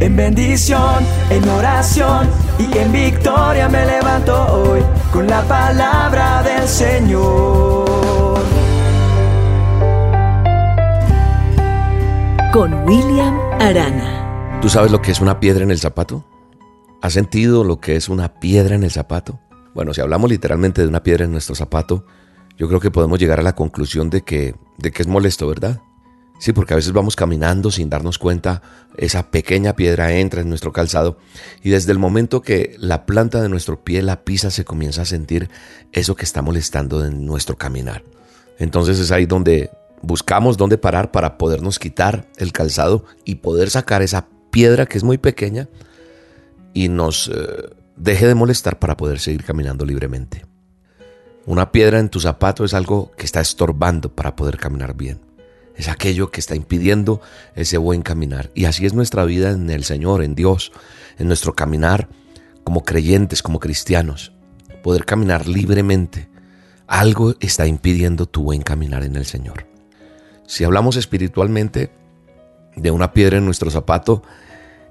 En bendición, en oración y en victoria me levanto hoy con la palabra del Señor. Con William Arana. ¿Tú sabes lo que es una piedra en el zapato? ¿Has sentido lo que es una piedra en el zapato? Bueno, si hablamos literalmente de una piedra en nuestro zapato, yo creo que podemos llegar a la conclusión de que, de que es molesto, ¿verdad? Sí, porque a veces vamos caminando sin darnos cuenta, esa pequeña piedra entra en nuestro calzado y desde el momento que la planta de nuestro pie la pisa se comienza a sentir eso que está molestando en nuestro caminar. Entonces es ahí donde buscamos dónde parar para podernos quitar el calzado y poder sacar esa piedra que es muy pequeña y nos eh, deje de molestar para poder seguir caminando libremente. Una piedra en tu zapato es algo que está estorbando para poder caminar bien. Es aquello que está impidiendo ese buen caminar. Y así es nuestra vida en el Señor, en Dios, en nuestro caminar como creyentes, como cristianos. Poder caminar libremente. Algo está impidiendo tu buen caminar en el Señor. Si hablamos espiritualmente de una piedra en nuestro zapato,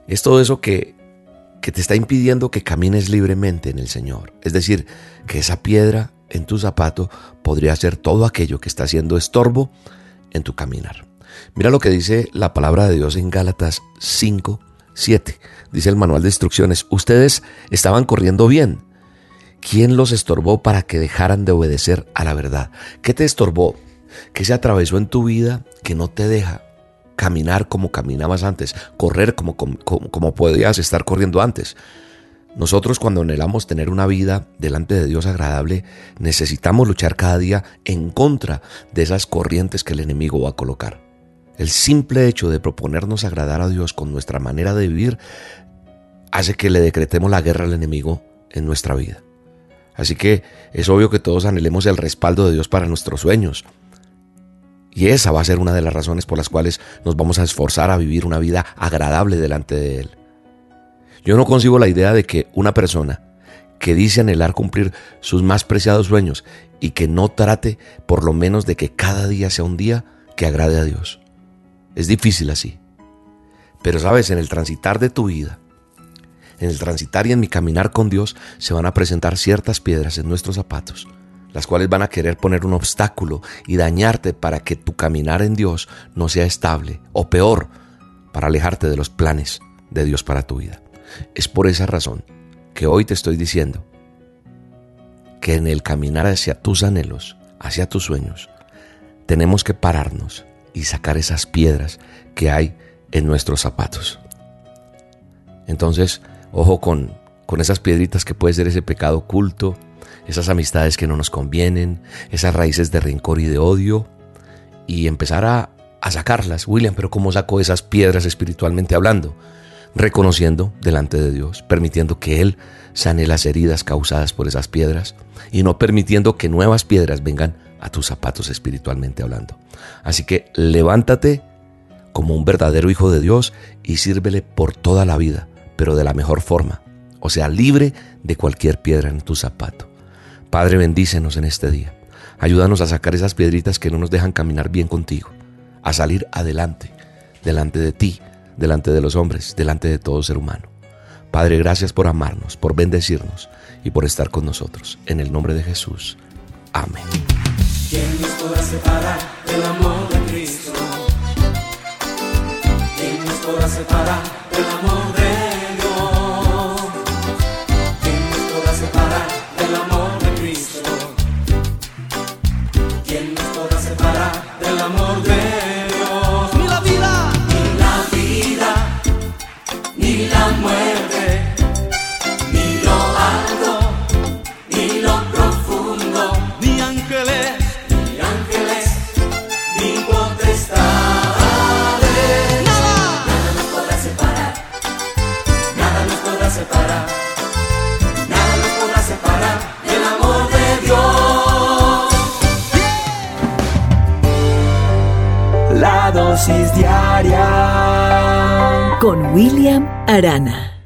es todo eso que que te está impidiendo que camines libremente en el Señor. Es decir, que esa piedra en tu zapato podría ser todo aquello que está haciendo estorbo en tu caminar. Mira lo que dice la palabra de Dios en Gálatas 5, 7. Dice el manual de instrucciones, ustedes estaban corriendo bien. ¿Quién los estorbó para que dejaran de obedecer a la verdad? ¿Qué te estorbó? ¿Qué se atravesó en tu vida que no te deja caminar como caminabas antes, correr como, como, podías estar corriendo antes. Nosotros cuando anhelamos tener una vida delante de Dios agradable, necesitamos luchar cada día en contra de esas corrientes que el enemigo va a colocar. El simple hecho de proponernos agradar a Dios con nuestra manera de vivir hace que le decretemos la guerra al enemigo en nuestra vida. Así que es obvio que todos anhelemos el respaldo de Dios para nuestros sueños, y esa va a ser una de las razones por las cuales nos vamos a esforzar a vivir una vida agradable delante de Él. Yo no concibo la idea de que una persona que dice anhelar cumplir sus más preciados sueños y que no trate por lo menos de que cada día sea un día que agrade a Dios. Es difícil así. Pero sabes, en el transitar de tu vida, en el transitar y en mi caminar con Dios, se van a presentar ciertas piedras en nuestros zapatos las cuales van a querer poner un obstáculo y dañarte para que tu caminar en Dios no sea estable, o peor, para alejarte de los planes de Dios para tu vida. Es por esa razón que hoy te estoy diciendo que en el caminar hacia tus anhelos, hacia tus sueños, tenemos que pararnos y sacar esas piedras que hay en nuestros zapatos. Entonces, ojo con, con esas piedritas que puede ser ese pecado oculto, esas amistades que no nos convienen, esas raíces de rencor y de odio, y empezar a, sacarlas. William, pero ¿cómo saco esas piedras espiritualmente hablando? Reconociendo delante de Dios, permitiendo que Él sane las heridas causadas por esas piedras y no permitiendo que nuevas piedras vengan a tus zapatos espiritualmente hablando. Así que levántate como un verdadero hijo de Dios y sírvele por toda la vida, pero de la mejor forma, o sea, libre de cualquier piedra en tu zapato. Padre, bendícenos en este día. Ayúdanos a sacar esas piedritas que no nos dejan caminar bien contigo, a salir adelante, delante de ti, delante de los hombres, delante de todo ser humano. Padre, gracias por amarnos, por bendecirnos y por estar con nosotros. En el nombre de Jesús. Amén. ¿Quién nos podrá separar del amor de Cristo? ¿Quién nos podrá separar del con William Arana.